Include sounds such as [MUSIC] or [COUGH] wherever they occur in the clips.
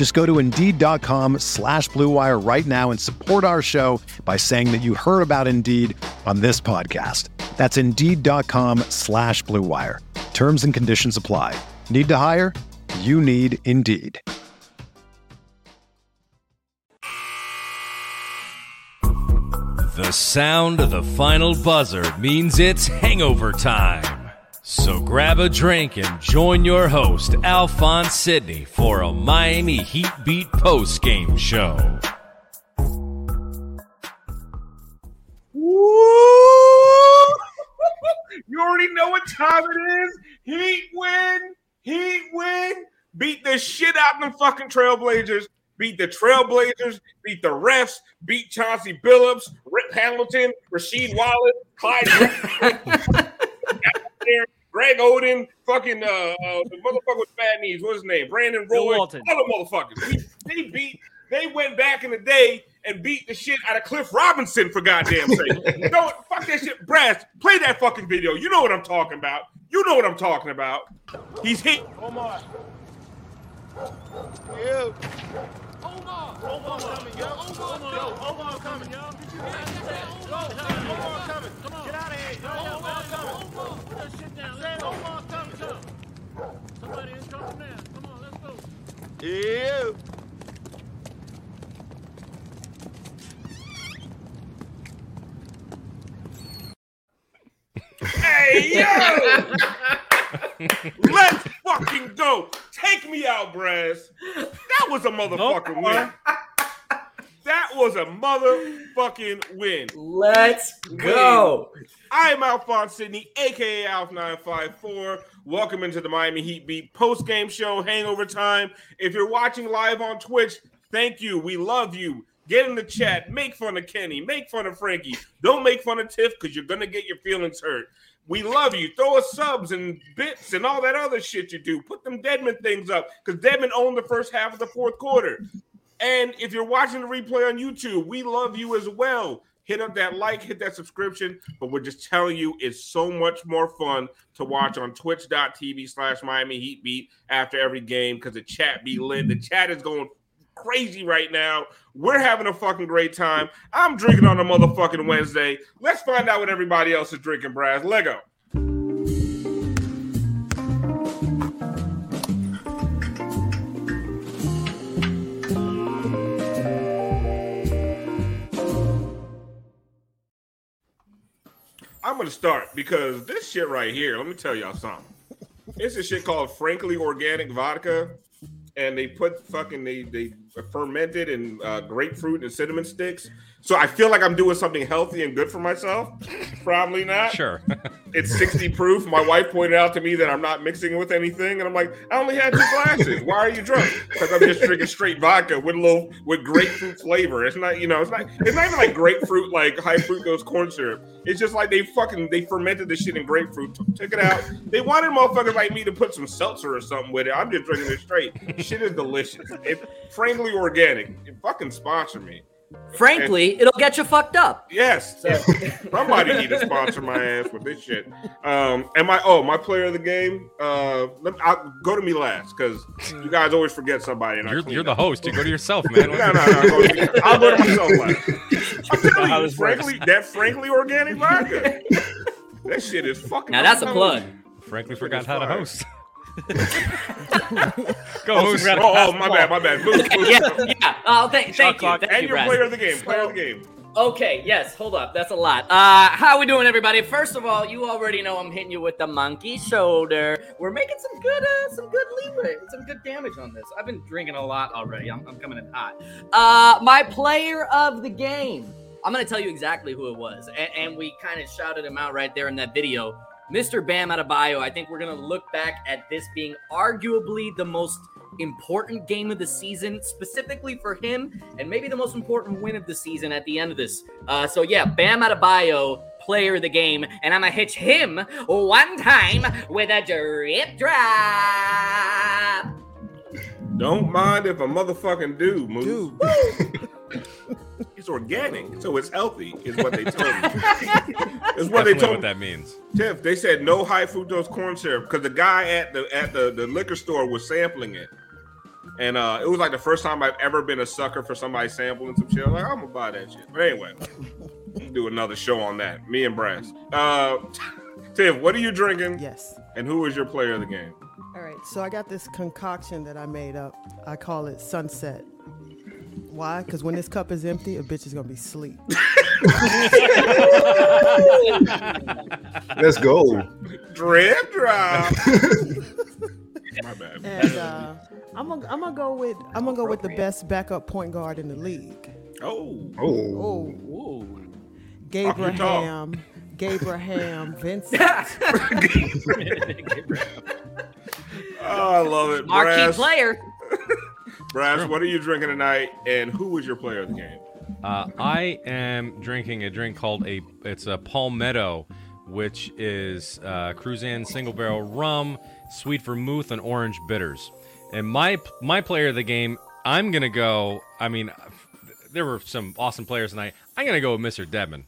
Just go to Indeed.com slash BlueWire right now and support our show by saying that you heard about Indeed on this podcast. That's Indeed.com slash BlueWire. Terms and conditions apply. Need to hire? You need Indeed. The sound of the final buzzer means it's hangover time. So grab a drink and join your host, Alphonse Sidney, for a Miami Heat Beat post game show. You already know what time it is. Heat win. Heat win. Beat the shit out of them fucking Trailblazers. Beat the Trailblazers. Beat the refs. Beat Chauncey Billups, Rip Hamilton, Rasheed Wallace, Clyde, [LAUGHS] Greg Oden, fucking uh, uh, the motherfucker with bad knees. What's his name? Brandon Bill Roy. Walton. Other motherfuckers. They beat. They went back in the day and beat the shit out of Cliff Robinson for goddamn sake. [LAUGHS] Don't? Fuck that shit. Brass, play that fucking video. You know what I'm talking about. You know what I'm talking about. He's hit. Omar. You. Omar. Omar coming, yo. Omar, yo. Omar coming, yo. Omar coming. Come on. Get out of here. Yo, Omar coming. Omar. Put that shit down. Say Omar coming. Somebody is coming now. Come on, let's go. You. Hey, yo! [LAUGHS] [LAUGHS] Let's fucking go. Take me out, Brass. That was a motherfucking win. That was a motherfucking win. Let's go. I am Alphonse Sidney, aka Alf954. Welcome into the Miami Heat Beat post game show, Hangover Time. If you're watching live on Twitch, thank you. We love you. Get in the chat, make fun of Kenny, make fun of Franky. Don't make fun of Tiff because you're gonna get your feelings hurt. We love you. Throw us subs and bits and all that other shit you do. Put them Dedmon things up because Dedmon owned the first half of the fourth quarter. And if you're watching the replay on YouTube, we love you as well. Hit up that like, hit that subscription. But we're just telling you, it's so much more fun to watch on twitch.tv slash Miami Heat Beat after every game because the chat be lit. The chat is going crazy right now. We're having a fucking great time. I'm drinking on a motherfucking Wednesday. Let's find out what everybody else is drinking, Brass. Lego. I'm gonna start because this shit right here, let me tell y'all something. It's a shit called Frankly Organic Vodka, and they put fucking they they fermented and uh, grapefruit and cinnamon sticks. So I feel like I'm doing something healthy and good for myself. Probably not. Sure. [LAUGHS] It's 60 proof. My wife pointed out to me that I'm not mixing it with anything, and I'm like, I only had two glasses. Why are you drunk? Because I'm just drinking straight vodka with a little with grapefruit flavor. It's not, you know, it's not. It's not even like grapefruit, like high fructose corn syrup. It's just like they fucking they fermented the shit in grapefruit, t- took it out. They wanted motherfuckers like me to put some seltzer or something with it. I'm just drinking it straight. shit is delicious. It frankly organic. It fucking sponsor me. Frankly, it'll get you fucked up. Yes. [LAUGHS] Somebody need to sponsor my ass with this shit. Um, and my oh, my player of the game. Uh, let me, I'll, go to me last because you guys always forget somebody. And You're, you're the host. You go to yourself, man. [LAUGHS] No, no, no. Go to me. I'll go to myself last. I'm telling you, this works. frankly, that frankly organic vodka. [LAUGHS] that shit is fucking. Now that's a I'm plug. Frankly, forgot how to host. [LAUGHS] Go Oh, host. oh, oh, my bad, my bad. Move, move. yeah, yeah. Oh, thank, thank you. Thank And you, your Brad. player of the game. Player of the game. Okay, yes, hold up. That's a lot. Uh how we doing everybody? First of all, you already know I'm hitting you with the monkey shoulder. We're making some good uh some good leeway, some good damage on this. I've been drinking a lot already. I'm, I'm coming in hot. Uh my player of the game. I'm gonna tell you exactly who it was. And, and we kind of shouted him out right there in that video. Mr. Bam Adebayo. I think we're gonna look back at this being arguably the most important game of the season, specifically for him, and maybe the most important win of the season at the end of this. Uh, so yeah, Bam Adebayo, player of the game, and I'm gonna hitch him one time with a drip drop. Don't mind if a motherfucking dude moves. Dude, [LAUGHS] It's organic, so it's healthy, is what they told me. [LAUGHS] it's what they told what me. that means. Tiff, they said no high fructose corn syrup because the guy at the at the, the liquor store was sampling it. And uh, it was like the first time I've ever been a sucker for somebody sampling some shit. I'm like, I'm gonna buy that shit. But anyway, we'll do another show on that. Me and Brass. Uh, Tiff, what are you drinking? yes. And who is your player of the game? All right, so I got this concoction that I made up. I call it Sunset. Why? Because when this cup is empty, a bitch is gonna be asleep. [LAUGHS] Let's go. Drip drop. [LAUGHS] My bad. And uh, I'm gonna I'm gonna go with I'm gonna go with the best backup point guard in the league. Oh, Oh, Oh, Gabraham, Gabraham [LAUGHS] Vincent. oh, I love it. Marquee Brass, player. Brass, what are you drinking tonight? And who was your player of the game? Uh, I am drinking a drink called a it's a Palmetto, which is uh, Cruzan single barrel rum, sweet vermouth, and orange bitters. And my my player of the game, I'm gonna go. I mean, there were some awesome players tonight. I'm gonna go with Mr. Dedmon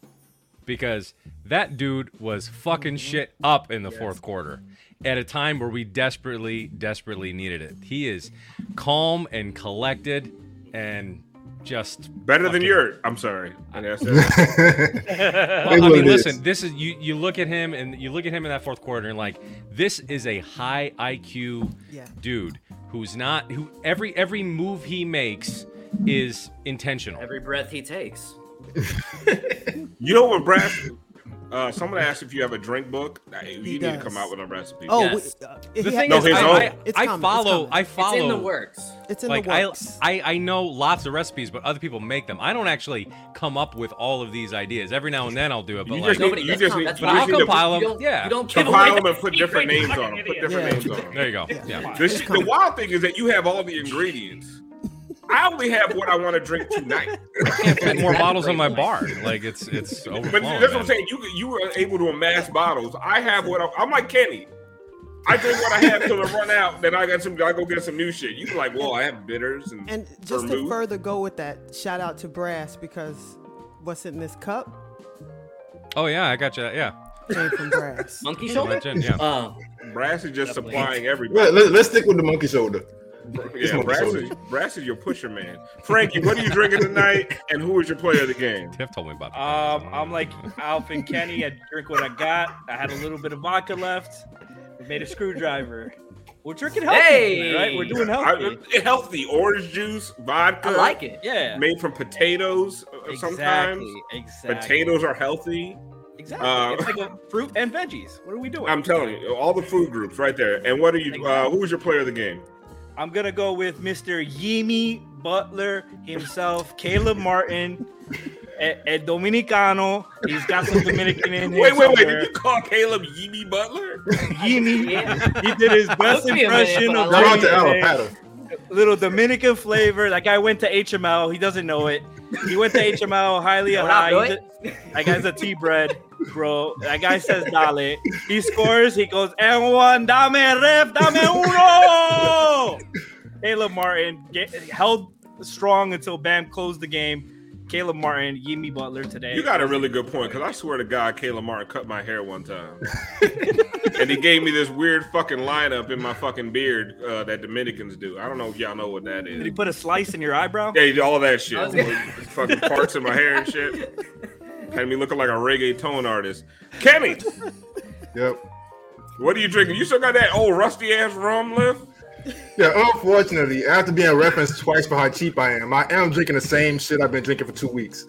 because that dude was fucking shit up in the fourth quarter at a time where we desperately, desperately needed it. He is calm and collected and just Better than fucking- your. I'm sorry. I said- [LAUGHS] Well, I mean, it is. listen, this is you. You look at him and you look at him in that fourth quarter, and like this is a high IQ Yeah. dude who's not who every every move he makes is intentional. Every breath he takes. You know what, Brass? Uh, someone asked if you have a drink book. Uh, You He need to come out with a recipe. Oh, Yes. we- uh, the thing No, is, his I, own. I, It's I coming, it's follow. I It's follow. in the works. it's in like the works. I, I know lots of recipes, but other people make them. I don't actually come up with all of these ideas. Every now and then I'll do it, but You like, just need- Nobody. you just com- need- you but. I'll just need compile them. don't, Yeah, you don't Compile them and put different [LAUGHS] names on them. Put different names on them. there you go. Yeah. Yeah. The, sh- the wild thing is that you have all the ingredients. I only have what I want to drink tonight. I can't fit more bottles on my bar. Like it's it's over. But overflowing. that's what I'm saying. You you were able to amass bottles. I have what I, I'm like Kenny. I drink what I have till it run out. Then I got some. I go get some new shit. You be like, well, I have bitters and, and just to further go with that, shout out to Brass because what's in this cup Oh yeah, I got you. Yeah, came from Brass. Monkey shoulder. Imagine, yeah. Uh, Brass is just supplying everybody. Well, let, let's stick with the monkey shoulder. Yeah, monkey Brass is, Brass is your pusher man. Franky, what are you drinking tonight? And who is your player of the game? Tiff told me about that. Um, I'm like Alf and Kenny. I drink what I got. I had a little bit of vodka left. We made a screwdriver. We're drinking healthy, Hey! right? We're doing I, healthy. healthy orange juice, vodka. I like it. yeah, Made from potatoes. uh, Sometimes exactly. Exactly. potatoes are healthy. Exactly. Uh, it's like a fruit and veggies. What are we doing? I'm telling you, all the food groups right there. And what are you? Uh, who is your player of the game? I'm gonna go with Mr. Yimi Butler himself, Caleb Martin, a, a Dominicano. He's got some Dominican in here. Wait, wait, wait! Did you call Caleb Yee Butler? Yimi. Yeah. He did his [LAUGHS] best Look man, impression of like Shout out to Al Dominican. Paddle. Little Dominican flavor. That guy went to HML. He doesn't know it. He went to [LAUGHS] HML, highly What up, high. a- That guy's a T bread, bro. That guy says dale. He scores. He goes, and one, dame ref, dame uno. Caleb Martin get, held strong until Bam closed the game. Caleb Martin, Yimi Butler today. You got a really good point because I swear to God, Caleb Martin cut my hair one time, [LAUGHS] and he gave me this weird fucking lineup in my fucking beard uh, that Dominicans do. I don't know if y'all know what that is. Did he put a slice in your eyebrow? Yeah, all that shit, gonna- fucking parts in my hair and shit. Had me looking like a reggaeton artist. Kenny, Yep. what are you drinking? You still got that old rusty ass rum left? Yeah, unfortunately, after being referenced twice for how cheap I am, I am drinking the same shit I've been drinking for two weeks.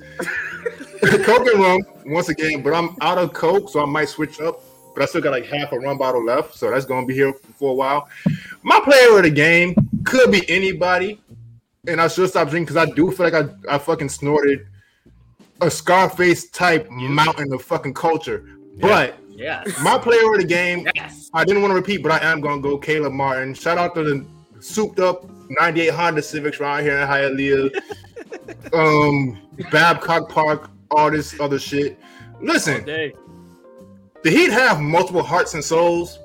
Coke and rum once again, but I'm out of Coke, so I might switch up. But I still got like half a rum bottle left, so that's gonna be here for a while. My player of the game could be anybody, and I should stop drinking because I do feel like I, I fucking snorted a Scarface type mountain of fucking culture. But Yes. my player of the game, Yes. I didn't want to repeat, but I am gonna go Caleb Martin. Shout out to the souped up 98 Honda Civics right here in Hialeah. [LAUGHS] um Babcock Park, all this other shit. Listen, the Heat have multiple hearts and souls.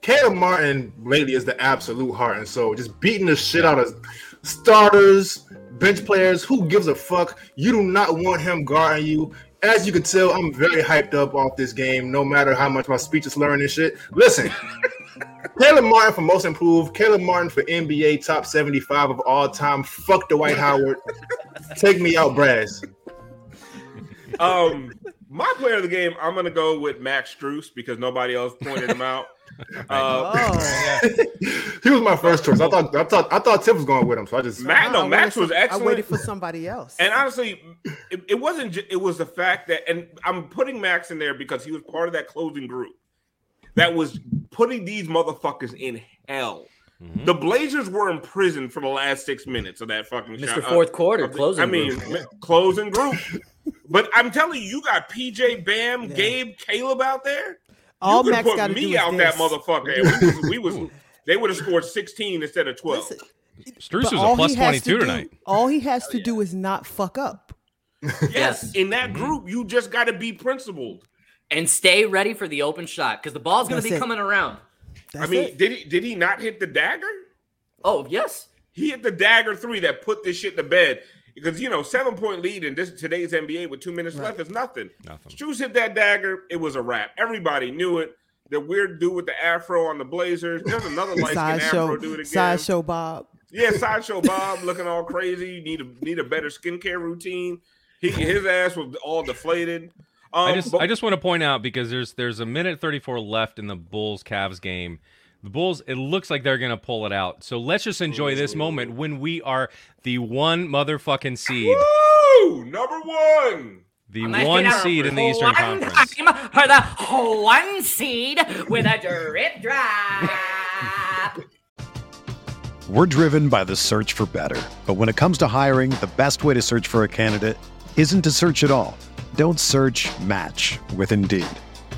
Caleb Martin lately is the absolute heart and soul, just beating the shit out of starters, bench players. Who gives a fuck? You do not want him guarding you. As you can tell, I'm very hyped up off this game, no matter how much my speech is slurring and shit. Listen, [LAUGHS] Caleb Martin for most improved, Caleb Martin for NBA top 75 of all time. Fuck Dwight Howard. [LAUGHS] Take me out, Brass. Um, my player of the game, I'm gonna go with Max Strus because nobody else pointed him out. [LAUGHS] Uh, Oh, [LAUGHS] He was my first choice. I thought I thought I thought Tiff was going with him, so I just Max, I no, waited Max for- was I excellent. waited for somebody else. And honestly, it, it wasn't. ju- It was the fact that, and I'm putting Max in there because he was part of that closing group that was putting these motherfuckers in hell. The Blazers were in prison for the last six minutes of that fucking Mr. shot- uh, Fourth Quarter, of closing I mean, group. closing group. [LAUGHS] But I'm telling you, you got PJ, Bam, Yeah. Gabe, Caleb out there. All you could Max put got me do out this. that motherfucker. [LAUGHS] and we was, we was they would have scored 16 instead of 12. Listen, Strus was a plus he has 22 to do- tonight. All he has to oh, do is not fuck up. yes, Yes. in that mm-hmm. group, you just got to be principled. And stay ready for the open shot because the ball's going to be it. coming around. That's I mean, it. did he did he not hit the dagger? Oh, yes. He hit the dagger three that put this shit to bed. Because you know, seven point lead in this today's NBA with two minutes left is nothing. Nothing. Strus hit that dagger, it was a wrap. Everybody knew it. The weird dude with the afro on the Blazers. There's another [LAUGHS] light skinned afro sideshow, dude again. sideshow Bob. Yeah, [LAUGHS] sideshow Bob looking all crazy. Need a need a better skincare routine. He his ass was all deflated. Um, I just but- I just want to point out because there's there's a minute 34 left in the Bulls Cavs game. The Bulls, it looks like they're gonna pull it out. So let's just enjoy this moment when we are the one motherfucking seed, Woo! Number one. the one seed in the Eastern One Conference. time For the one seed with a drip drop. We're driven by the search for better. But when it comes to hiring, the best way to search for a candidate isn't to search at all. Don't search match with Indeed.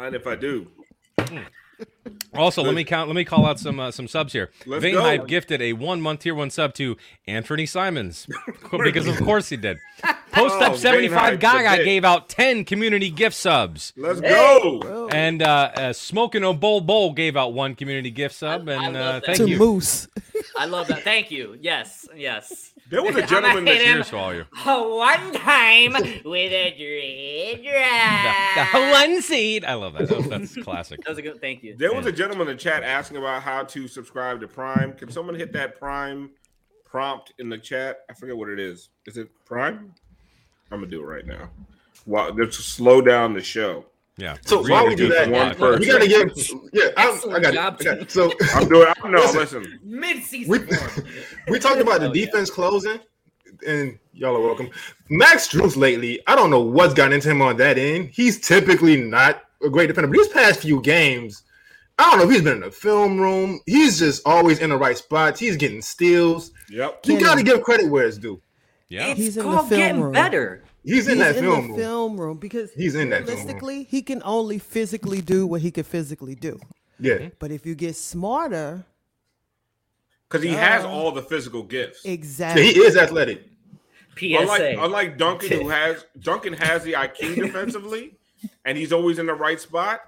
Mind if I do. Also, let me count. Let me call out some uh, some subs here. Let's Vane go. Hype gifted a one month tier one sub to Anthony Simons [LAUGHS] [LAUGHS] because of course he did. [LAUGHS] Post Oh, up seventy Vane Hype, five the Gaga gave out ten community gift subs, Let's go. and uh, uh, Smoking a Bowl Bowl gave out one community gift sub. I- I And love uh, thank to you. Moose. I love that. Thank you. Yes, yes. There was a [LAUGHS] gentleman that to all you. [LAUGHS] one time with a drip drop. [LAUGHS] The one seed. I love that. That was- That's classic. That was a good. Thank you. There was a gentleman in the chat asking about how to subscribe to Prime. Can someone hit that Prime prompt in the chat? I forget what it is. Is it Prime? I'm gonna do it right now. Wow, let's slow down the show. Yeah. So Really while we do that, one luck. person. we gotta give. Yeah, I, I Excellent got, it, job, I got it. So I'm doing. I'm, no, [LAUGHS] Listen. listen. Mid-season we form. we talked about the Oh, yeah. defense closing, and y'all are welcome. Max Drews lately, I don't know what's gotten into him on that end. He's typically not a great defender, but these past few games, I don't know if he's been in the film room. He's just always in the right spots. He's getting steals. Yep. You got to give credit where it's due. Yeah. It's He's in the called film getting room. better. He's in He's that in film the room. film room because He's in that film room. realistically, he can only physically do what he can physically do. Yeah. But if you get smarter, Because he has Uh, all the physical gifts. Yeah, exactly. he is athletic. PSA. Unlike, unlike Duncan, who has Duncan has the IQ [LAUGHS] defensively, and he's always in the right spot.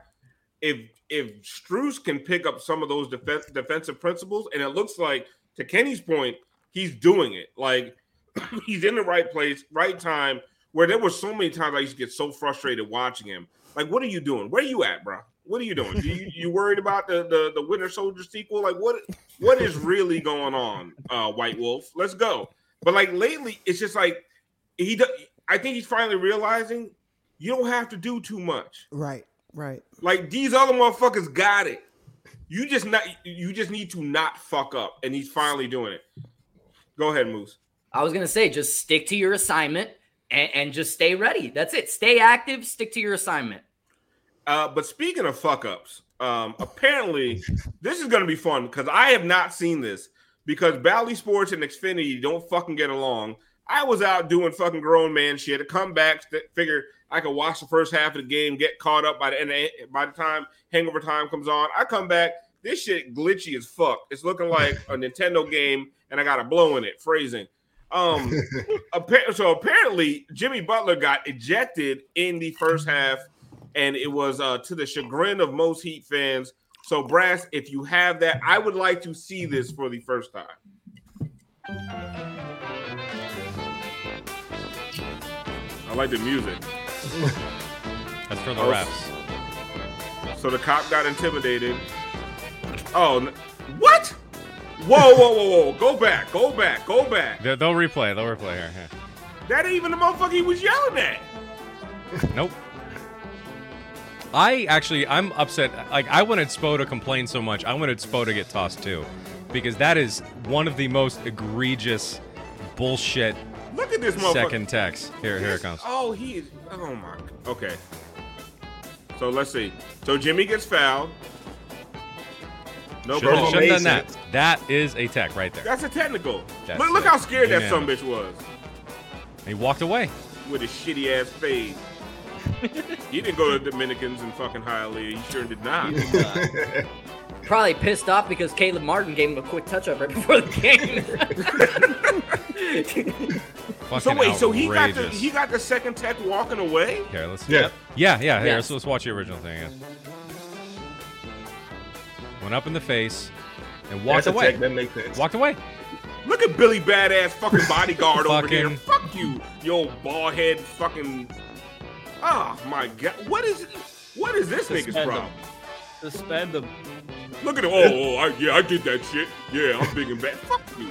If if Strus can pick up some of those defense, defensive principles, and it looks like to Kenny's point, he's doing it. Like [CLEARS THROAT] he's in the right place, right time. Where there were so many times I used to get so frustrated watching him. Like, what are you doing? Where are you at, bro? What are you doing? Do you, you worried about the, the the Winter Soldier sequel? Like, what what is really going on, uh, White Wolf? Let's go. But like lately, it's just like he. do- I think he's finally realizing you don't have to do too much. Right, right. Like these other motherfuckers got it. You just not. You just need to not fuck up, and he's finally doing it. Go ahead, Moose. I was gonna say, just stick to your assignment and, and just stay ready. That's it. Stay active. Stick to your assignment. Uh, but speaking of fuck ups, um, apparently this is going to be fun because I have not seen this because Bally Sports and Xfinity don't fucking get along. I was out doing fucking grown man shit. I come back, st- figure I could watch the first half of the game, get caught up by the end. By the time hangover time comes on, I come back. This shit glitchy as fuck. It's looking like a Nintendo game, and I got a blow in it. Phrasing. Um, [LAUGHS] appa- so apparently Jimmy Butler got ejected in the first half, and it was uh, to the chagrin of most Heat fans. So, Brass, if you have that, I would like to see this for the first time. I like the music. [LAUGHS] That's for the Oh, refs. So the cop got intimidated. Oh, what? Whoa, whoa, whoa, whoa! Go back, go back, go back. They- They'll replay. They'll replay here. here. That ain't even the motherfucker he was yelling at. Nope. I actually, I'm upset. Like, I wanted Spo to complain so much. I wanted Spo to get tossed too, because that is one of the most egregious bullshit Look at this motherfucker. second text. Here, here it comes. Oh, he is. Oh my. Okay. So let's see. So Jimmy gets fouled. No Shouldn't have done that. That is a tech right there. That's a technical. That's look, look how scared that Amen. some bitch was He walked away. with his shitty ass fade. [LAUGHS] he didn't go to the Dominicans and fucking Hialeah. He sure did not. [LAUGHS] Probably pissed off because Caleb Martin gave him a quick touch up right before the game. [LAUGHS] So wait, so he got the he got the second tech walking away. Here, let's. Yeah. Yeah, yeah. Here, Yes. let's, let's watch the original thing. Yeah. Went up in the face and walked That's a away. tech that makes sense. Walked away. Look at Billy Badass fucking bodyguard over here. Fuck you, you old bald head fucking. Oh my god, what is what is this nigga's Suspend him. problem? Suspend them. Look at him. Oh, oh I, yeah, I did that shit. Yeah, I'm big and bad. [LAUGHS] Fuck you.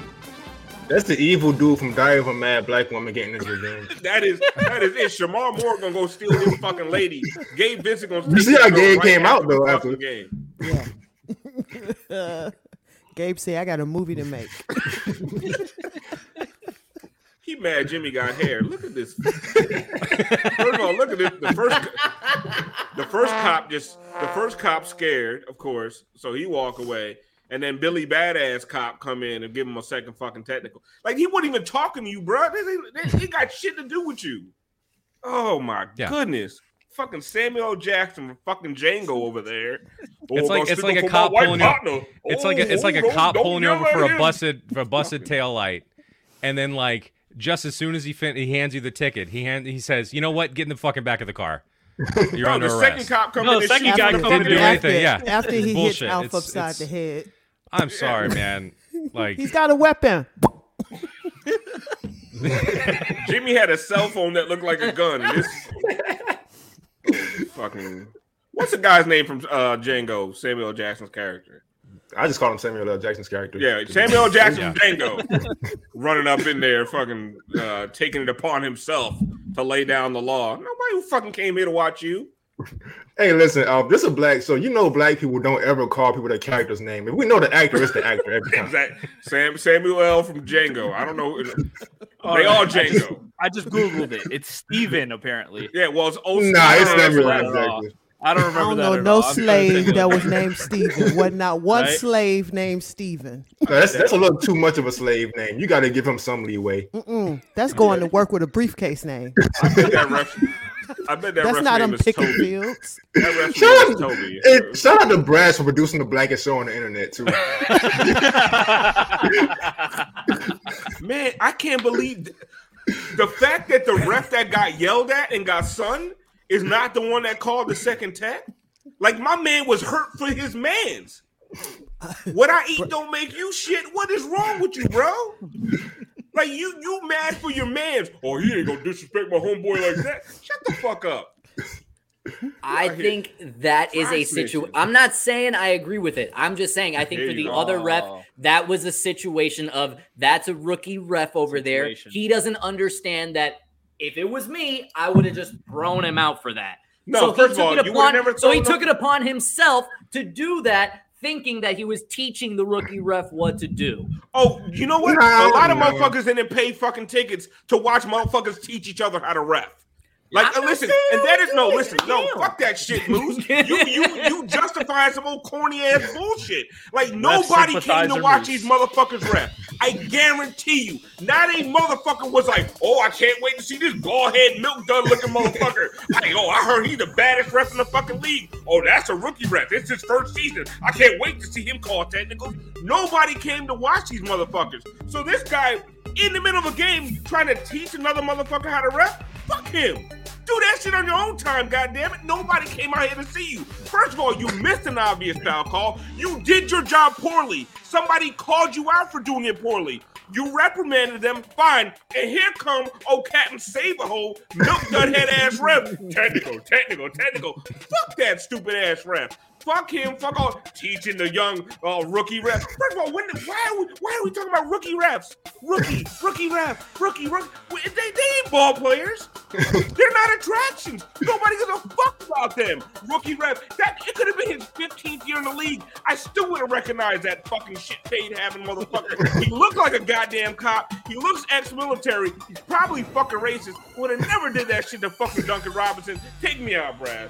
That's the evil dude from Diary of a Mad Black Woman getting his revenge. [LAUGHS] That is that is it. Shemar Moore gonna go steal his fucking lady. Gabe Vincent gonna. You see how girl Gabe right came out, though, after- the game. Yeah. [LAUGHS] Gabe say I got a movie to make. [LAUGHS] He mad Jimmy got hair. Look at this. First of all, look at this. The first, the first cop just the first cop scared, of course, so he walk away, and then Billy Badass cop come in and give him a second fucking technical. Like he wasn't even talking to you, bro. This ain't- this- He got shit to do with you. Oh my Yeah. goodness. Fucking Samuel Jackson from fucking Django over there. [LAUGHS] Oh, It's like- it's like a cop pulling you- partner. It's like a, it's Oh, like a don't- cop don't pulling you over at for a busted for a busted tail light, and then like just as soon as he fin- he hands you the ticket, he hand he says, "You know what? Get in the fucking back of the car. [LAUGHS] You're No, under the arrest." second cop come No, the second shoot guy you in the come in Didn't do fucking- after, anything, yeah. after he hits Bullshit. Alpha It's- upside it's- the head. I'm sorry, [LAUGHS] man. Like He's got a weapon. Jimmy had a cell phone that looked like a gun. This fucking what's the guy's name from uh, Django? Samuel Jackson's character. I just call him Samuel L. Jackson's character. Yeah, Samuel L. Jackson Yeah. Django, running up in there, fucking uh, taking it upon himself to lay down the law. Nobody who fucking came here to watch you. Hey, listen, um, this is a black, so you know black people don't ever call people their character's name. If we know the actor, it's the actor every [LAUGHS] time. Exact- Sam Samuel L. from Django. I don't know. All They right, all I just- Django. I just googled it. It's Steven, apparently. Yeah, well, it's oh Nah, it's Samuel Samuel right. I don't remember. I remember don't that. know at no all. I'm trying to slave that was named Stephen. Was not one Right? slave named Stephen. That's that's a little too much of a slave name. You got to give him some leeway. Mm-mm. That's going to work with a briefcase name. I bet that ref. I bet that That's not name on is picket Toby. fields. That Shout out, Toby. and shout out to Brad for producing the blackest show on the internet too. [LAUGHS] Man, I can't believe th- the fact that the ref that got yelled at and got sunned is not the one that called the second tech. Like my man was hurt for his man's. What I eat don't make you shit. What is wrong with you, bro? Like you, you mad for your man's? Oh, he ain't gonna disrespect my homeboy like that. Shut the fuck up. I out here think that is a situation. I'm not saying I agree with it. I'm just saying I think There for the go. other ref, that was a situation of that's a rookie ref over Situation. there. He doesn't understand that. If it was me, I would have just thrown him out for that. No, so he first of took all, it you would've upon, never so he thrown took it upon himself to do that, thinking that he was teaching the rookie ref what to do. Oh, you know what? Nah, a lot of nah. motherfuckers didn't pay fucking tickets to watch motherfuckers teach each other how to ref. Like, uh, listen, and that is no, listen, no, fuck that shit, [LAUGHS] Moose. You, you, you justifying some old corny ass bullshit. Like, nobody came to watch these motherfuckers ref. I guarantee you, not a motherfucker was like, oh, I can't wait to see this bald head milk dud looking motherfucker. [LAUGHS] Like, oh, I heard he's the baddest ref in the fucking league. Oh, that's a rookie ref. It's his first season. I can't wait to see him call technicals. Nobody came to watch these motherfuckers. So this guy, in the middle of a game, trying to teach another motherfucker how to ref, fuck him. Do that shit on your own time, goddammit. Nobody came out here to see you. First of all, you missed an obvious foul call. You did your job poorly. Somebody called you out for doing it poorly. You reprimanded them, fine. And here come old Captain Saberhole, milk dud head ass ref. Technical, technical, technical. Fuck that stupid ass ref. Fuck him. Fuck all teaching the young uh, rookie ref. First of all, when why are we why are we talking about rookie refs? Rookie, rookie ref, rookie, rookie. They, they ain't ball players. They're not attractions. Nobody gives a fuck about them. Rookie ref. That it could have been his 15th year in the league. I still would have recognized that fucking shit paid having motherfucker. He looked like a goddamn cop. He looks ex-military. He's probably fucking racist. Would have never did that shit to fucking Duncan Robinson. Take me out, Brass.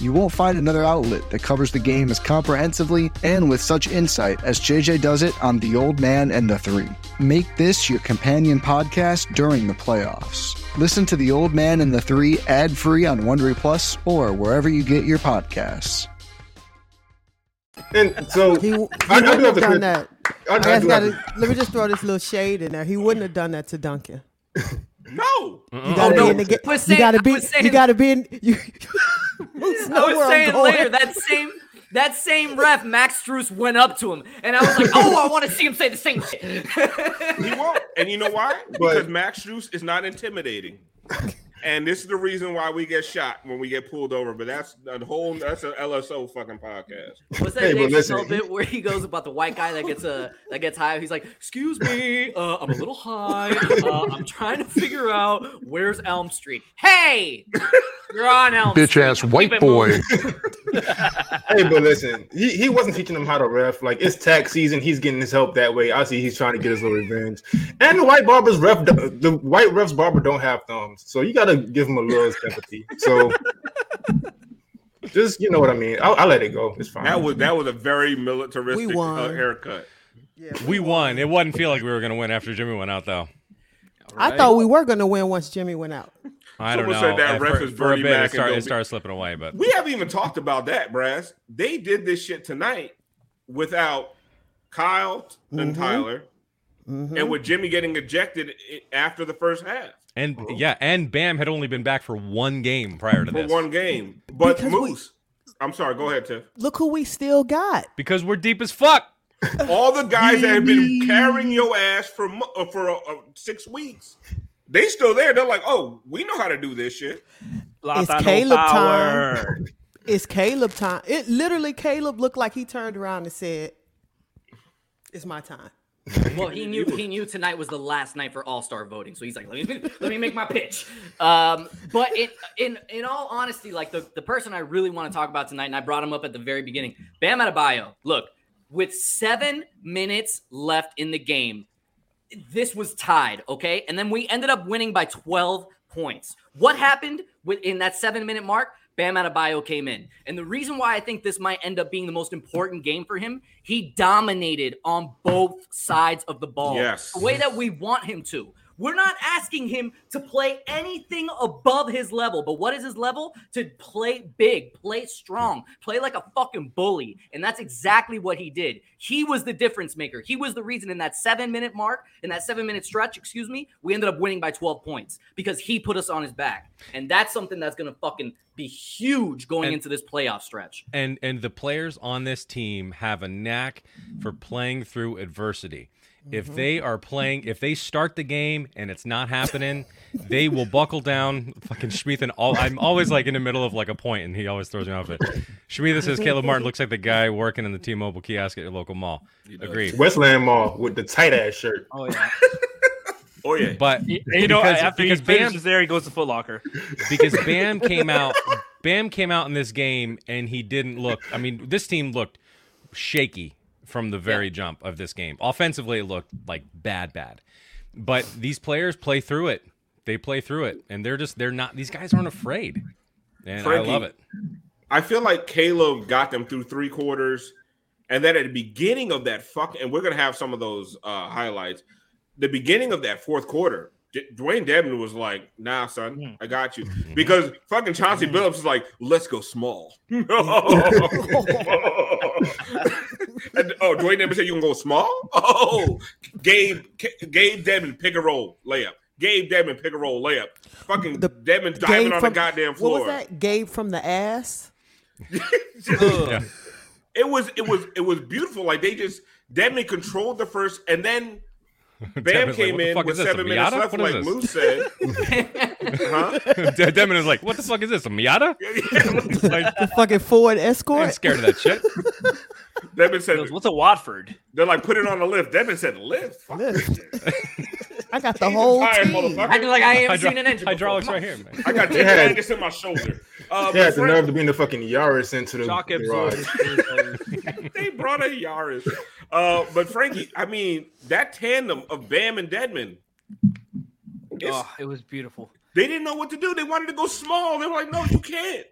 You won't find another outlet that covers the game as comprehensively and with such insight as JJ does it on The Old Man and the Three. Make this your companion podcast during the playoffs. Listen to The Old Man and the Three ad free on Wondery Plus or wherever you get your podcasts. And so He, he I, I wouldn't do have have done crit- that. I, I I have gotta, to- let me just throw this little shade in there. He wouldn't have done that to Duncan. [LAUGHS] No. You gotta no, be in the game. You gotta be. you gotta be in. You. [LAUGHS] I was saying later that same that same ref Max Strus went up to him, and I was like, "Oh, I want to see him say the same shit." He won't. And you know why? But- Because Max Strus is not intimidating. [LAUGHS] And this is the reason why we get shot when we get pulled over. But that's a whole that's an LSO fucking podcast. What's that Hey, but Dave listen, bit where he goes about the white guy that gets a that gets high? He's like, "Excuse me, uh, I'm a little high. Uh, I'm trying to figure out where's Elm Street. Hey, you're on Elm Bitch ass white boy. hey, but listen, he, he wasn't teaching them how to ref. Like it's tax season, he's getting his help that way. I see he's trying to get his little revenge. And the white barber's ref, the white ref's barber don't have thumbs, so you got to give him a little sympathy. So just you know what I mean. I'll, I'll let it go. It's fine. That was that was a very militaristic We uh, won. haircut. We won. It wouldn't feel like we were going to win after Jimmy went out, though. I thought we were gonna win once Jimmy went out. I don't Someone know. said that Uh, ref for, is for a Bernie bit, Mac it started, it started slipping away, but We haven't even talked about that, Brass. They did this shit tonight without Kyle and Mhm. Tyler, Mhm. and with Jimmy getting ejected after the first half. And yeah, and Bam had only been back for one game prior to for this. one game. But Because we- Moose, I'm sorry. Go ahead, Tiff. Look who we still got. because we're deep as fuck. [LAUGHS] All the guys that have been carrying your ass for uh, for uh, uh, six weeks, they still there. They're like, oh, we know how to do this shit. It's Caleb power. time. It's Caleb time. It literally Caleb looked like he turned around and said, "It's my time." [LAUGHS] Well, he knew he knew tonight was the last night for All Star voting, so he's like, let me let me make my pitch. Um, but in in in all honesty, like the the person I really want to talk about tonight, and I brought him up at the very beginning, Bam Adebayo. Look, with seven minutes left in the game, this was tied, okay, and then we ended up winning by twelve points. What happened within that seven minute mark? Bam Adebayo came in. And the reason why I think this might end up being the most important game for him, he dominated on both sides of the ball. Yes. The way that we want him to. We're not asking him to play anything above his level, but what is his level? To play big, play strong, play like a fucking bully. And that's exactly what he did. He was the difference maker. He was the reason in that seven minute mark, in that seven minute stretch, excuse me, we ended up winning by 12 points because he put us on his back. And that's something that's going to fucking be huge going And- into this playoff stretch. and and the players on this team have a knack for playing through adversity. If mm-hmm. they are playing, if they start the game and it's not happening, they will buckle down. Fucking Schmeathan, all I'm always like in the middle of like a point, and he always throws me off it. Schmeathan says Caleb Martin looks like the guy working in the T-Mobile kiosk at your local mall. Agreed. Westland Mall with the tight ass shirt. Oh yeah. [LAUGHS] Oh yeah. But You know, because, after because he Bam, finishes there, he goes to Foot Locker. [LAUGHS] because Bam came out Bam came out in this game and he didn't look I mean this team looked shaky from the very jump of this game. Offensively it looked like bad bad. But these players play through it. They play through it and they're just they're not these guys aren't afraid. And Franky, I love it. I feel like Caleb got them through three quarters, and then at the beginning of that fuck, and we're gonna have some of those uh, highlights. The beginning of that fourth quarter, D- Dewayne Dedmon was like, "Nah, son, mm-hmm. I got you," mm-hmm. because fucking Chauncey mm-hmm. Billups is like, "Let's go small." [LAUGHS] [LAUGHS] [LAUGHS] and, oh, Dewayne Dedmon said, "You can go small." Oh, Gabe, Gabe Dedmon pick and roll layup. Gabe Dedmon pick and roll layup. Fucking The- Dedmon diving Gabe on from- the goddamn What floor. was that? Gabe from the ass. [LAUGHS] Yeah. it was it was it was beautiful. Like they just Demi controlled the first, and then [LAUGHS] Bam Dedmon's like, came "What the in fuck with is this, a seven minutes Miata? left, What is like this?" Moose said. [LAUGHS] huh? Demon is like, what the fuck is this? A Miata? [LAUGHS] like, The fucking Ford I'm Escort. scared of that shit. Devin said, goes, What's a Watford? "They're like put it on the lift." Devin said, "Lift." Fuck Lift. I got the whole tired, team. motherfucker. Acting like I ain't Hydro- seen an engine. hydraulics Come on. right here, man. I got ten Yeah. magnets in my shoulder. Uh, They had the nerve Frank, to bring the fucking Yaris into the Shock garage. they brought a Yaris. Uh, but Franky, I mean, that tandem of Bam and Dedmon. oh, it was beautiful. they didn't know what to do. They wanted to go small. They were like, "No, you can't."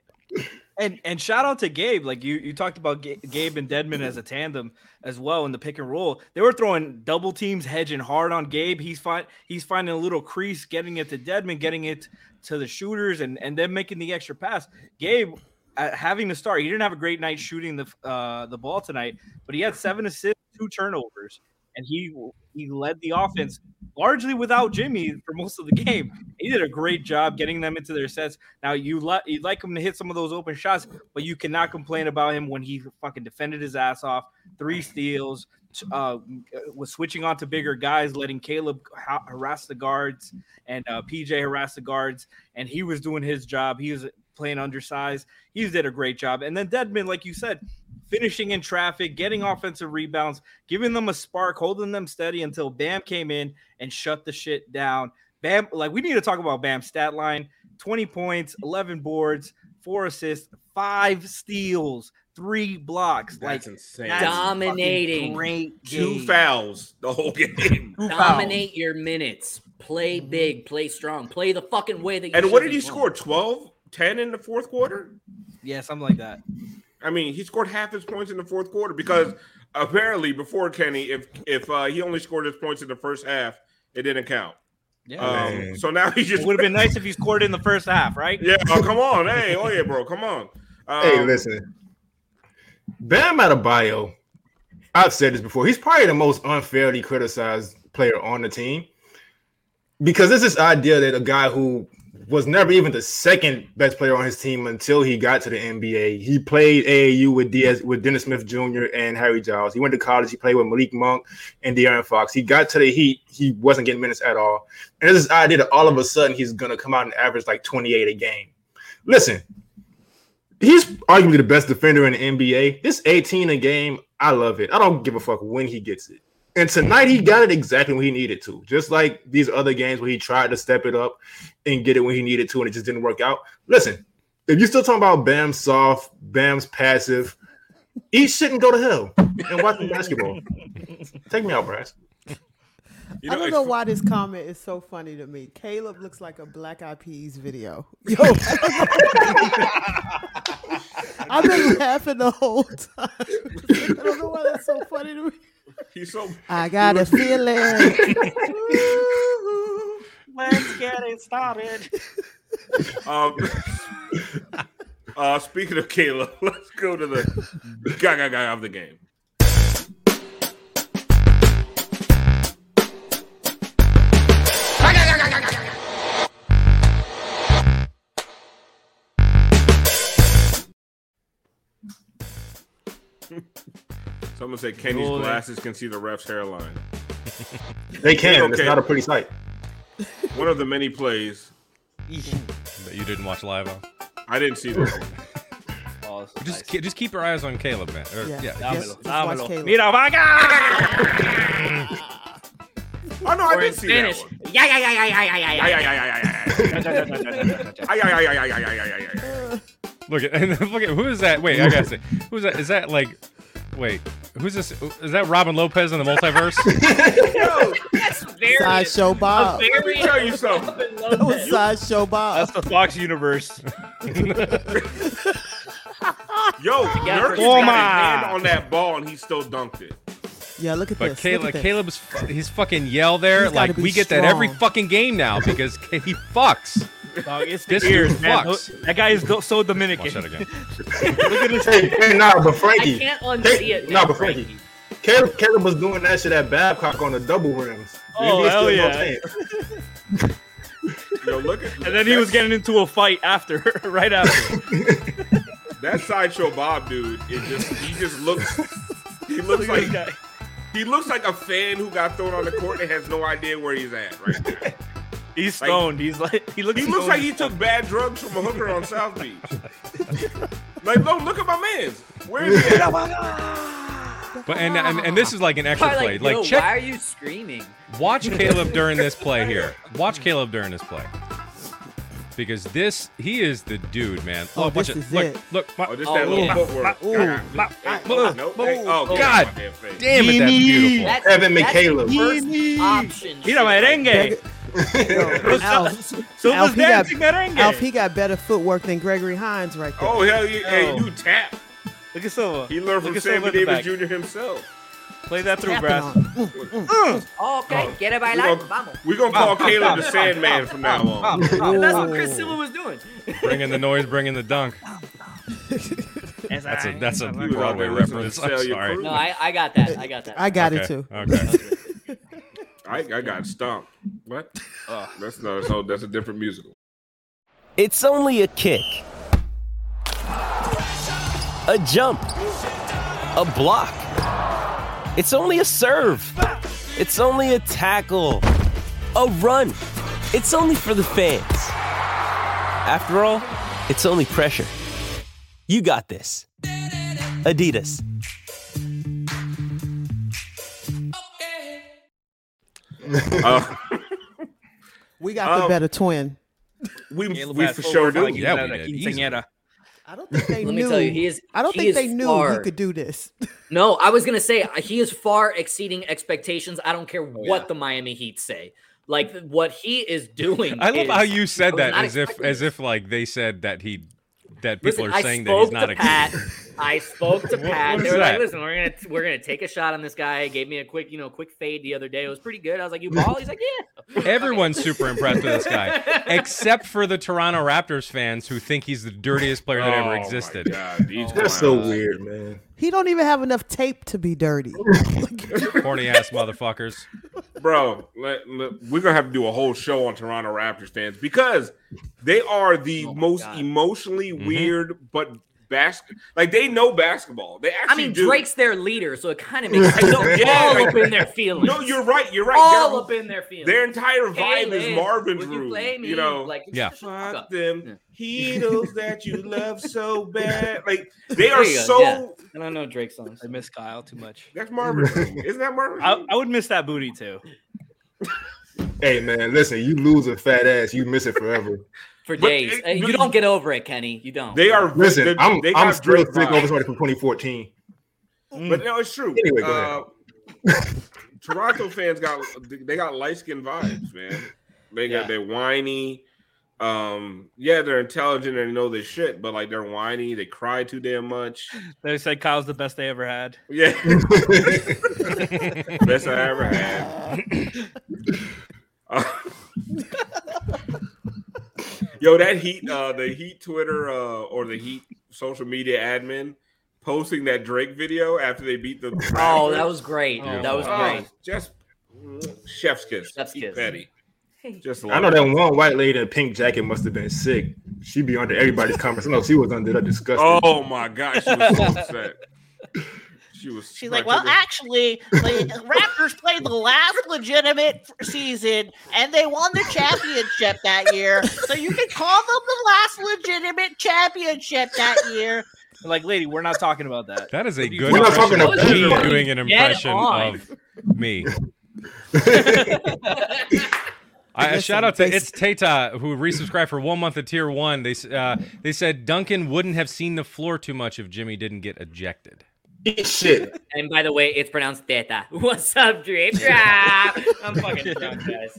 And and shout out to Gabe. Like you you talked about Ga- Gabe and Dedmon as a tandem as well in the pick and roll. They were throwing double teams, hedging hard on Gabe. He's find he's finding a little crease, getting it to Dedmon, getting it to the shooters, and and then making the extra pass. Gabe. Uh, having to start, he didn't have a great night shooting the uh, the ball tonight, but he had seven assists, two turnovers, and he he led the offense largely without Jimmy for most of the game. He did a great job getting them into their sets. Now you like you'd like him to hit some of those open shots, but you cannot complain about him when he fucking defended his ass off. Three steals, uh, was switching on to bigger guys, letting Caleb ha- harass the guards and uh, PJ harass the guards, and he was doing his job. He was playing undersized. He did a great job. And then Dedmon, like you said, finishing in traffic, getting offensive rebounds, giving them a spark, holding them steady until Bam came in and shut the shit down. Bam, like we need to talk about Bam's stat line 20 points, 11 boards, four assists, five steals, three blocks. That's like insane. that's Dominating. fucking Great Two fouls the whole game. [LAUGHS] Two fouls. Dominate your minutes. Play mm-hmm. big. Play strong. Play the fucking way that you And what did be he score? 12, 10 in the fourth quarter? Yeah, something like that. I mean, he scored half his points in the fourth quarter because apparently before Kenny, if if uh, he only scored his points in the first half, it didn't count. Yeah. Um, so now he just would have been nice if he scored in the first half, right? Yeah, oh, come on, hey, oh yeah, bro, come on. Um, Hey, listen. Bam Adebayo, I've said this before. He's probably the most unfairly criticized player on the team. because there's this idea that a guy who was never even the second best player on his team until he got to the NBA. He played AAU with with Dennis Smith Jr. and Harry Giles. He went to college. He played with Malik Monk and De'Aaron Fox. He got to the Heat. He wasn't getting minutes at all. And this idea that all of a sudden he's gonna come out and average like 28 a game. Listen, he's arguably the best defender in the NBA. This 18 a game, I love it. I don't give a fuck when he gets it. And tonight he got it exactly when he needed to. Just like these other games where he tried to step it up and get it when he needed to, and it just didn't work out. Listen, if you're still talking about Bam soft, Bam's passive, eat shit and go to hell and watch some basketball. Take me out, Brass. You I don't know why this comment is so funny to me. Caleb looks like a Black Eyed Peas video. Yo, [LAUGHS] [LAUGHS] [LAUGHS] I've been laughing the whole time. [LAUGHS] I don't know why that's so funny to me. He's so. I [LAUGHS] got a feeling. [LAUGHS] Let's get it started. Um, uh, speaking of Caleb, let's go to the guy, guy, guy of the game. Someone said Kenny's Cool. glasses can see the ref's hairline. They can. It's not a pretty sight. One of the many plays. that you didn't watch live on. I didn't see this. Oh, Just ke- just keep your eyes on Caleb, man. Or- Yeah. yeah. Yes, Dámelo, just watch dámelo. Caleb. Mira, vaga! Oh no, I Or did in see Spanish. that one. Yeah, yeah, yeah, yeah, yeah, yeah, yeah, Ay, yeah. ay, ay, ay, ay, ay, ay. Ay, ay, ay, ay, ay, ay, ay, ay, ay, ay. Look at and [LAUGHS] look at who is that? Wait, I gotta say, who's that? Is that like? Wait, who's this? Is that Robin Lopez in the multiverse? Yo, [LAUGHS] That's very Sideshow Bob. Let me tell you something. That was Sideshow Bob. That's the Fox universe. [LAUGHS] Yo, got Nurkic it. got his Toma. hand on that ball and he still dunked it. Yeah, look at But this. Caleb, look at. Caleb's his fucking yell there, He's like be we get that every fucking game now because he fucks. Dog, it's the This ears, man. fucks. That guy is do- so Dominican. Watch that again. [LAUGHS] Look at his Hey, hey, nah, but Frankie. I Frankie. can't unsee it. Nah, but Frankie. Frankie. Caleb, Caleb was doing that shit at Babcock on the double rims. Oh, He hell yeah. [LAUGHS] Yo, look at And then he was getting into a fight after, [LAUGHS] right after. that sideshow Bob dude. It just he just looks he looks Look like he looks like a fan who got thrown on the court and has no idea where he's at right now. He's stoned. He's like he looks. He looks stoned. like he took bad drugs from a hooker on South Beach. [LAUGHS] like, no, look at my man's. Where is he at? [LAUGHS] But and, and and this is like an extra Probably play. like, Like yo, check, why are you screaming? watch [LAUGHS] Caleb during this play here. Watch Caleb during this play. Because this, he is the dude, man. Oh, watch this it. is look, it. look, Oh, just Oh, that little yeah. footwork. Ooh. Hey, Look. nope. Hey, oh, oh, God. God. Damn it, that's beautiful. That's, Evan that's McCaleb. the first option. Mira, shit. Merengue. [LAUGHS] Alf, So Alf, was he got. Alf, he got better footwork than Gregory Hines right there. Oh, hell yeah. Hey, Yo. you tap. Look at Silva. He learned from Look at Silva Sammy in Davis back. Jr. himself. Play that through, Tapping Brass. on him. Okay, quiere We're bailar? gonna, Vamos. we gonna call Caleb the Sandman from now on. That's what Chris Silva was doing. Bringing the noise, bringing the dunk. That's a that's a He was out Broadway there listening to reference. I'm sorry. No, I, I got that. I got that. I got Okay, it too. Okay. [LAUGHS] I, I got stomped. What? Oh, that's no, so that's a different musical. It's only a kick, a jump, a block. It's only a serve. It's only a tackle, a run. It's only for the fans. After all, it's only pressure. You got this. Adidas. [LAUGHS] Uh, We got the Um, better twin. we Caleb we for sure work do. like Yeah, we did. I don't think they Let knew. me tell you, he is. I don't he think is they knew far, he could do this. No, I was gonna say uh, he is far exceeding expectations. I don't care Oh, what the Miami Heat say. Like what he is doing. I love is- how you said that as if as if like they said that he that people Listen, are saying that he's not a Pat. I spoke to [LAUGHS] Pat. what they is were like, "Listen, we're gonna we're gonna take a shot on this guy." Gave me a quick, you know, quick fade the other day. It was pretty good. I was like, "You ball?" He's like, "Yeah." [LAUGHS] Everyone's super impressed with this guy, [LAUGHS] except for the Toronto Raptors fans who think he's the dirtiest player that Oh, ever my existed. God, these That's so weird, man. He don't even have enough tape to be dirty. Horny ass motherfuckers. Bro. Let, let- we're gonna have to do a whole show on Toronto Raptors fans because they are the Oh most God. emotionally Mhm. weird, but bas- like they know basketball. They actually. I mean, do. Drake's their leader, so it kind of makes sense. [LAUGHS] They're Yeah, all like- up in their feelings. No, you're right. You're right. all Their- up in their feelings. Their entire vibe Hey, is Liz, Marvin's would you play me? You know, like Yeah. shut the fuck fuck up. them. Yeah. He knows that you [LAUGHS] love so bad. Like they are so. yeah. I don't know Drake songs. I miss Kyle too much. That's Marvin. [LAUGHS] Isn't that Marvin's I. I would miss that booty too. Hey man, listen, you lose a fat ass, you miss it forever. For But days. it- Uh, you don't get over it, Kenny. You don't. They are. Listen, they, I'm they I'm still sick over somebody from 2014. But no, it's true. Anyway, go uh, Toronto fans got they got light skin vibes, man. They got Yeah. they're whiny. Um, yeah, they're intelligent and they know their shit, but like they're whiny. They cry too damn much. They said Kyle's the best they ever had. Yeah, [LAUGHS] best I ever had. Uh, [LAUGHS] [LAUGHS] yo, that heat, uh, the heat Twitter uh, or the heat social media admin posting that Drake video after they beat the. [LAUGHS] Oh, that was great. Oh, that was oh, great. Just chef's kiss. Chef's Heat kiss. Petty. Just I know that one white lady in a pink jacket must have been sick. She'd be under everybody's comments. No, she was under that disgusting. Oh my gosh, she was so upset. She was. She's like, well, actually, the Raptors played the last legitimate season and they won the championship that year. So you can call them the last legitimate championship that year. Like, lady, we're not talking about that. That is a good We're not impression talking of about me doing an impression of me. [LAUGHS] I, a Listen, shout out to it's Tata who resubscribed for one month of tier one. They uh, they said Duncan wouldn't have seen the floor too much if Jimmy didn't get ejected. Eat shit. And by the way, it's pronounced Theta. [LAUGHS] What's up, Drake? Ah, [LAUGHS] I'm fucking drunk, guys.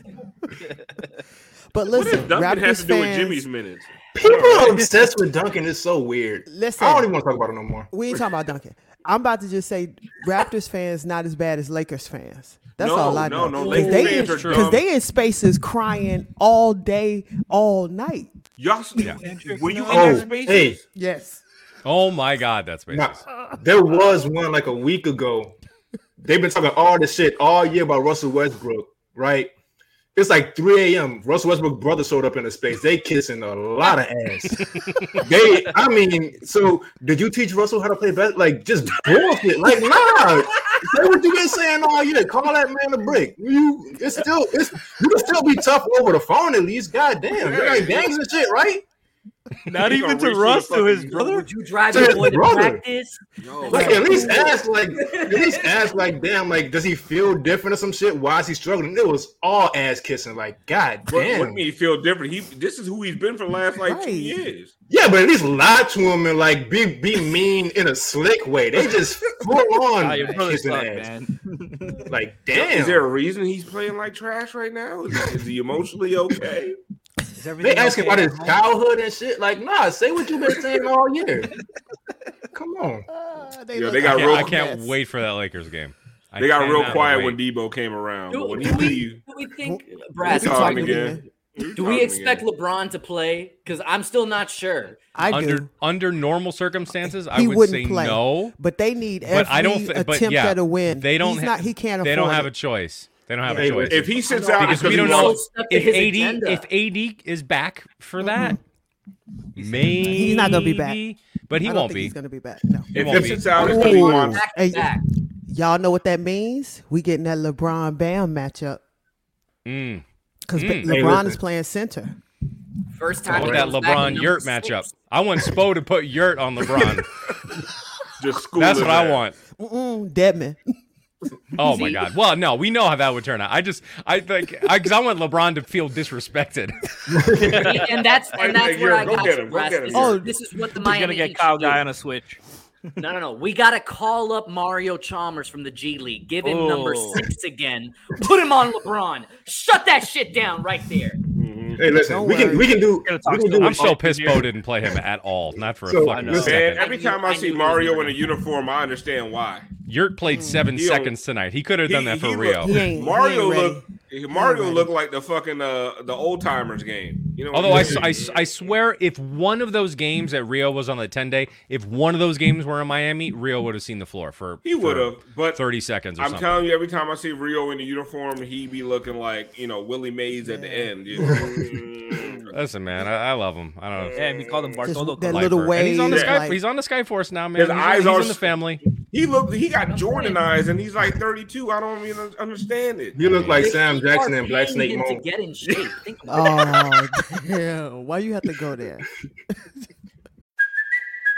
But listen, does Duncan have Raptors to do with Jimmy's minutes? People are obsessed with Duncan. It's so weird. Listen. I don't even want to talk about it no more. we ain't talking about Duncan. I'm about to just say Raptors fans not as bad as Lakers fans. That's No, all I know. no, know. no, 'Cause Lakers they fans in, are dumb. Because they in spaces crying all day, all night. Y'all, were you in Oh, that space? hey, Yes. Oh my God, that's now, there was one like a week ago. They've been talking all this shit all year about Russell Westbrook, right? It's like 3 a.m. Russell Westbrook brother showed up in the space. They kissing a lot of ass. [LAUGHS] they, I mean, so did you teach Russell how to play best? Like just bullshit. Like nah, say what you been saying all year. Call that man a brick. You, it's still, it's you can still be tough over the phone at least. God damn, you're like gangs and shit, right? [LAUGHS] Not even gonna to Russ to his brother. Would you drive To your his boy to brother. practice? Like at least [LAUGHS] ask, like at least ask, like damn, like does he feel different or some shit? Why is he struggling? It was all ass kissing. Like god What, what damn. you mean he feel different? He this is who he's been for the last like two years. Yeah, but at least lie to him and like be be mean in a slick way. They just full [LAUGHS] on Ah, your kissing suck, ass. man. Like damn. Is there a reason he's playing like trash right now? Is, is he emotionally okay? Is everything they asking okay about his home? childhood and shit. Like, nah, say what you've been saying all year. [LAUGHS] Come on. Uh, Yeah, look they I got can't, real. I can't Yes. wait for that Lakers game. I They got real quiet wait. when Debo came around. Do, when do he we, leave, do we think, Brad, Who's talking talking again. again? Do we expect again. LeBron to play? Because I'm still not sure. I under do. under normal circumstances, I He would wouldn't say play. no. But they need every But I don't. Th- but attempt yeah, at a win. They don't. Ha- not. He can't afford. They don't have a choice. They don't have Hey, a choice. If he sits I out because because we don't know wants- stuck to if his AD agenda. if AD is back for that. Maybe He's not gonna be back. but he I don't won't think be. He's gonna be back. No. He if won't he be. sits out because he Ooh. wants. back Hey, back. Y'all know what that means? We getting that LeBron Bam matchup Mm. because Mm. Hey, LeBron listen. is playing center. First I time. want that LeBron Yurt matchup. I want Spo to put Yurt on LeBron. [LAUGHS] Just school That's his what I want. Mm-mm, Dedmon. [LAUGHS] Oh [LAUGHS] my god. Well, no, we know how that would turn out. I just, I think, I because I want LeBron to feel disrespected. [LAUGHS] and that's and that's Hey, where I go got get you, him, go get him, This, oh, is, this is what the He's Miami gonna get Heat Kyle should do. guy on a switch. No, no, no. We gotta call up Mario Chalmers from the G League. Give him number Oh. six again. Put him on LeBron. Shut that shit down right there. Hey, listen, Don't we can we can do we can do I'm it. so pissed. Bo didn't play him at all. Not for a fucking listen. Man, second. every time I I see knew Mario was in a uniform, I understand why. Yurt played hmm. seven He seconds tonight. He could have done that for he Rio. look- He ain't- he Mario ain't look Mario ready. looked like the fucking uh the old timers game. You know, Although I I swear, if one of those games at Rio was on the 10 day, if one of those games were in Miami, Rio would have seen the floor for He would have, but 30 seconds or I'm something. telling you, every time I see Rio in the uniform, he be looking like you know Willie Mays at the end. You know? [LAUGHS] Listen, man, I, I love him. I don't know. Yeah, we call him Bartolo. that Lifer. little And he's on the wave, sky. like- he's on the Skyforce now, man. His he's eyes he's are in the family. He looked. he got Jordan eyes, and he's like 32. I don't even understand it. You look like They Sam Jackson and Black Snake him to Moan. get in shape. Think about it. Oh [LAUGHS] damn! Why you have to go there? [LAUGHS]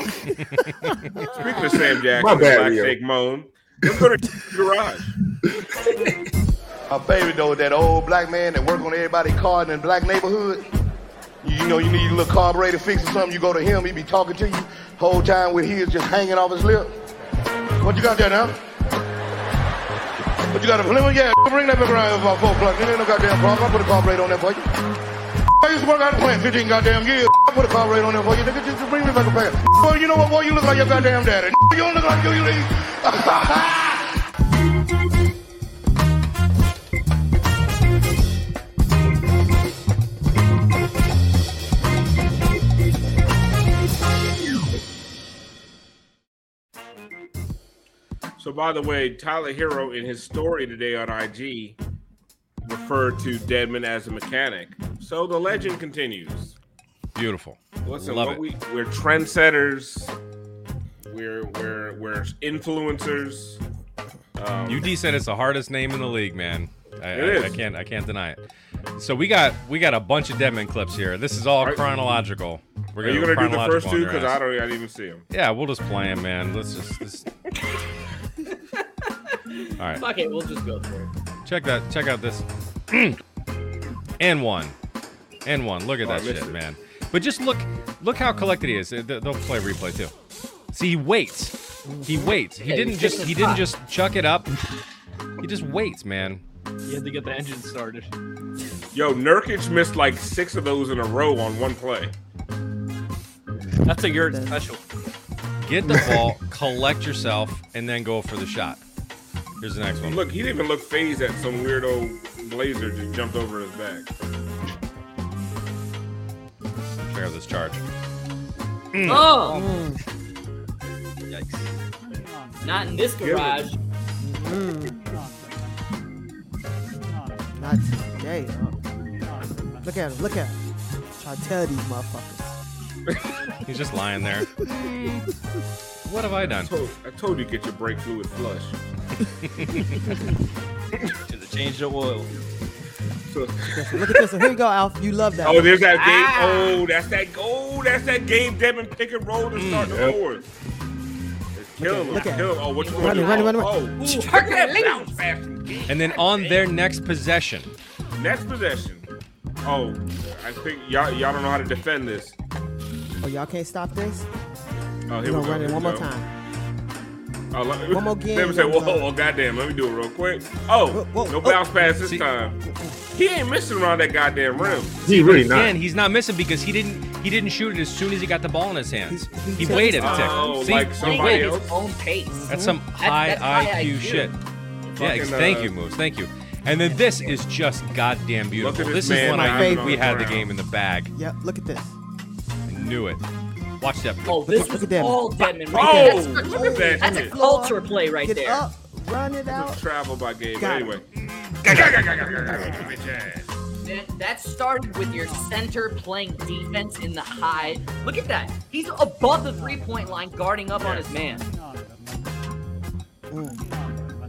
Speaking of Sam Jackson, My bad, Black Rio. Snake Moan, let's go to garage. My favorite though, is that old black man that work on everybody's car in the black neighborhood. You, you know, you need a little carburetor fix or something. You go to him, he be talking to you whole time with his just hanging off his lip. What you got there now? What you got a Plymouth? Yeah, bring that back around here about four o'clock. Ain't no goddamn problem. I'll put a carburetor on there for you. I used to work out in plant 15 goddamn years. I put a carburetor on there for you. Nigga, just bring me back a pair. Boy, you know what? Boy, you look like your goddamn daddy. [LAUGHS] You don't look like you. you So, by the way, Tyler Herro in his story today on IG referred to Dedmon as a mechanic. So the legend continues. Beautiful. Listen, Love what it. we we're trendsetters. We're we're we're influencers. Um, UD said it's the hardest name in the league, man. I, It I- is. I can't I can't deny it. So we got we got a bunch of Dedmon clips here. This is all Are- chronological. We're gonna, are you go gonna do the first two? Because. I don't I didn't even see them. Yeah, we'll just play them, man. Let's just. This... [LAUGHS] all right. Fuck it, we'll just go for it. Check that. Check out this. [CLEARS THROAT] and one. And one. Look at Oh, that shit, it. man. But just look, look how collected he is. They- They'll play replay too. See, he waits. He waits. He Yeah, didn't just. He didn't just chuck it up. He just waits, man. You had to get the engine started. Yo, Nurkic missed like six of those in a row on one play. That's a yurt special. Get the ball, collect yourself, and then go for the shot. Here's the next one. Look, he didn't even look phased at some weirdo blazer just jumped over his back. Check out this charge. Mm. Oh. oh, Yikes. not in this garage. Mm. Not today. Look at him. Look at him. Try to tell these motherfuckers. [LAUGHS] He's just lying there. [LAUGHS] What have I done? I told, I told you get your brake fluid flush. [LAUGHS] Should have changed the oil. So, [LAUGHS] Look at this one. Here you go, Alf. You love that. oh, one. there's that game. Ah. Oh, that's that. Oh, that's that game. Devin pick and roll to start the Yep. fourth. It's killing him. look at Kill him. Oh, what you Run gonna run do? run it, Oh, run oh, it. look at that bounce fast. And then on their next possession, Next possession. Oh, I think y'all y'all don't know how to defend this. Oh, y'all can't stop this? Oh, We're here we gonna go. run it here one we more time. Oh, let, One more game, Let me say, one whoa, more. oh, goddamn. Let me do it real quick. Oh, Whoa, whoa, no bounce pass this See- time. He ain't missing around that goddamn rim. He really not. again, he's not missing because he didn't he didn't shoot it as soon as he got the ball in his hands. He- he He waited his a tick. Oh, See, like he somebody waited. else? His own pace. That's some That's- high, that's high IQ, IQ. shit. Yeah, Fucking, ex- thank uh, you, Moose. Thank you. And then this is just goddamn beautiful. this This, is man when I diving knew we had the game in the bag. Yep, look at this. I knew it. Watch that. Oh, Look this at- was look at Devin. all Dedmon. Oh, Right there. look That's, at that that's a culture play right Get there. up, run it out. Travel by game. Got Anyway. That, that started with your center playing defense in the high. Look at that. He's above the three point line guarding up on his man.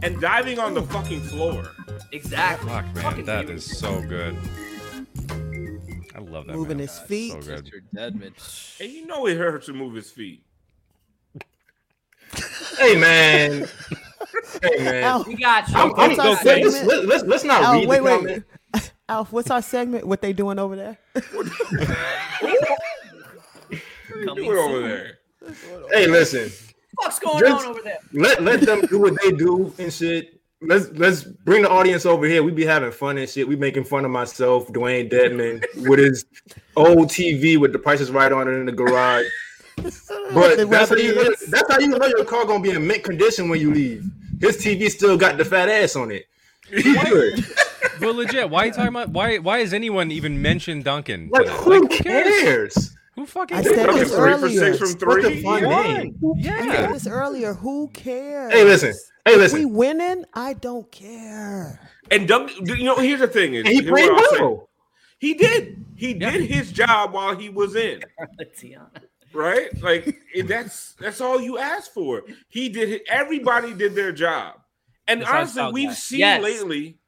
And diving on the fucking floor. Exactly. Fuck, man, Fucking that beautiful. is so good. I love that. Moving man. his feet. So good. Mr. Dedmon. And you know it hurts to move his feet. Hey man. hey man. Al, We got you. I'm, I'm We so got let's, segment. let's, let's, let's not Al, read wait, the wait. [LAUGHS] Alf, what's our segment? What they doing over there? [LAUGHS] What you doing over there? Hey, listen. What's going Just on over there? Let let them do what they do and shit. Let's let's bring the audience over here. We be having fun and shit. We making fun of myself, Dewayne Dedmon, with his old TV with the prices right on it in the garage. [LAUGHS] But that's how you know, that's how you know your car gonna be in mint condition when you leave. His TV still got the fat ass on it. [LAUGHS] But legit, why are you talking about? Why why has anyone even mentioned Duncan? Like today? who cares? cares? Who fucking I said this Three for earlier. six from What's three. the fun Yeah. game? I said this earlier. Who cares? Hey, listen. Hey, If listen. we winning, I don't care. And Doug, you know, here's the thing: is And he played what I'll well. He did. He did his job while he was in. [LAUGHS] Right? Like [LAUGHS] that's that's all you asked for. He did. it- Everybody did their job, and Besides honestly, we've Guy. seen Yes. lately,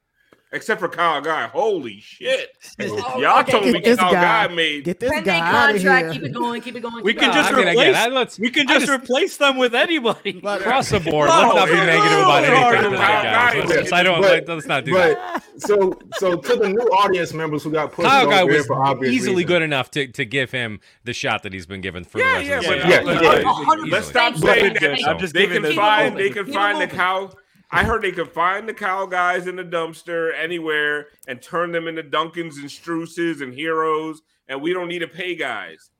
except for Kyle Guy. Holy shit! Oh, Y'all okay. told me this Kyle guy. Guy made. Get this Pending guy out of contract. here. Keep it going. Keep it going. We can it just I mean, replace. again, I- let's- we can just, just- replace them with anybody. [LAUGHS] Across the board, No, let's not be it- negative about no, anything no, tonight, no, guys. no, Let's, I don't. but- like, let's not do that. So so to the new audience members who got pushed Kyle over guy here was for obvious easily reasons. good enough to, to give him the shot that he's been given for Yeah, the rest yeah, of the but season. Yeah, let's, let's- let's stop saying that. I'm just they can find they can find the Keep cow. I heard they can find the cow guys in the dumpster anywhere and turn them into Duncans and Struses and Herros, and we don't need to pay guys.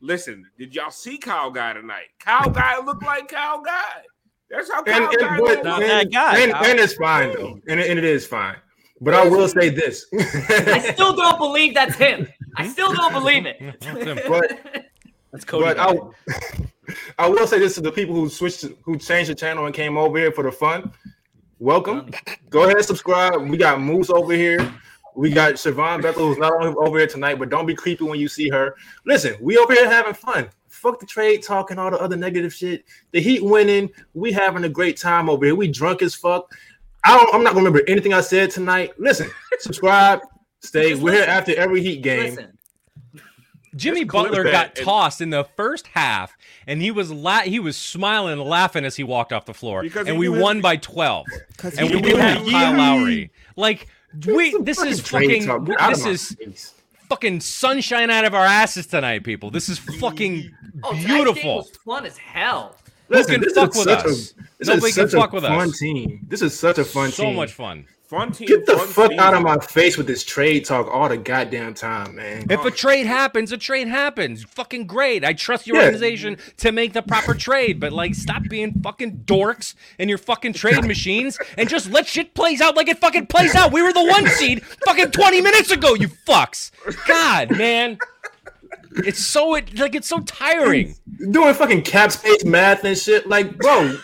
Listen, did y'all see Cow Guy tonight? Cow Guy looked like Cow Guy. That's how Cow And, and, Guy but, looked. Not and, that guy, and, and it's fine though, and, and it is fine. But I will say this. [LAUGHS] I still don't believe that's him. I still don't believe it. but That's Cody. but I, [LAUGHS] I will say this to the people who switched, who changed the channel and came over here for the fun. Welcome. Go ahead and subscribe. We got Moose over here. We got Siobhan Bethel, who's not only over here tonight, but don't be creepy when you see her. Listen, we over here having fun. Fuck the trade talk and all the other negative shit. The Heat winning. We having a great time over here. We drunk as fuck. I don't, I'm not gonna remember anything I said tonight. Listen, [LAUGHS] subscribe, stay. We're here after every Heat game. Listen, Jimmy Just Butler got and- tossed in the first half, and he was la- he was smiling and laughing as he walked off the floor, Because and we knew his- won by twelve, 'Cause and we knew didn't have Kyle Lowry. Like we, this is trade fucking, talk. Get out of this is face. fucking sunshine out of our asses tonight, people. This is fucking oh, beautiful. fun as hell. Who can fuck with us? A, Nobody can fuck a with fun us. team. This is such a fun So team. much fun. Fun team. Get the fun fuck season. out of my face with this trade talk all the goddamn time, man. If a trade happens, a trade happens. Fucking great. I trust your Yeah. organization to make the proper trade, but like, stop being fucking dorks in your fucking trade [LAUGHS] machines and just let shit plays out like it fucking plays out. We were the one seed fucking 20 minutes ago, you fucks. God, man. It's so like it's so tiring. Doing fucking cap space math and shit. Like, bro,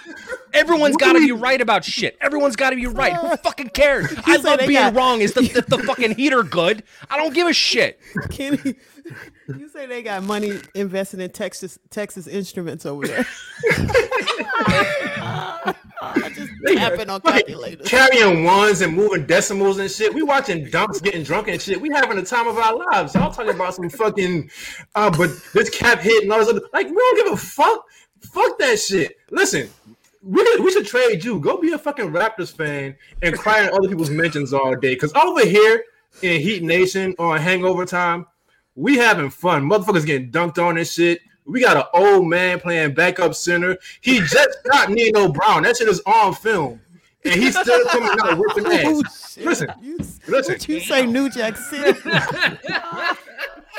Everyone's got to be right about shit. Everyone's got to be right. Who [LAUGHS] fucking cares? I love being got- wrong. Is the, [LAUGHS] the the fucking heater good? I don't give a shit. Kenny, [LAUGHS] you say they got money invested in Texas Texas Instruments over there. I just tapping on calculators. carrying ones and moving decimals and shit. We watching dumps getting drunk and shit. We having the time of our lives. Y'all talking about some fucking, uh, but this cap hit and all this other. Like, we don't give a fuck. Fuck that shit. Listen, we, we should trade you. Go be a fucking Raptors fan and cry in other people's mentions all day. Cause over here in Heat Nation on Hangover Time, we having fun. Motherfuckers getting dunked on and shit. We got an old man playing backup center. He just got Nino Brown. That shit is on film. And he's still coming out whipping [LAUGHS] Oh, ass. shit. Listen, You, listen, what you say, New Jack City? [LAUGHS]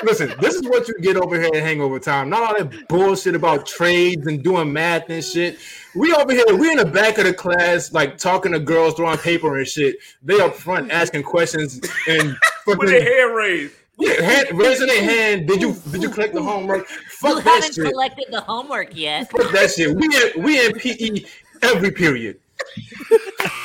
listen. This is what you get over here at Hangover Time. Not all that bullshit about trades and doing math and shit. We over here, we in the back of the class, like talking to girls, throwing paper and shit. They up front asking questions and [LAUGHS] With fucking their hair raised. yeah, hand, raising their hand. Did you did you collect the homework? You Fuck that haven't shit. collected the homework yet. Fuck that shit. We in, we in PE every period. [LAUGHS]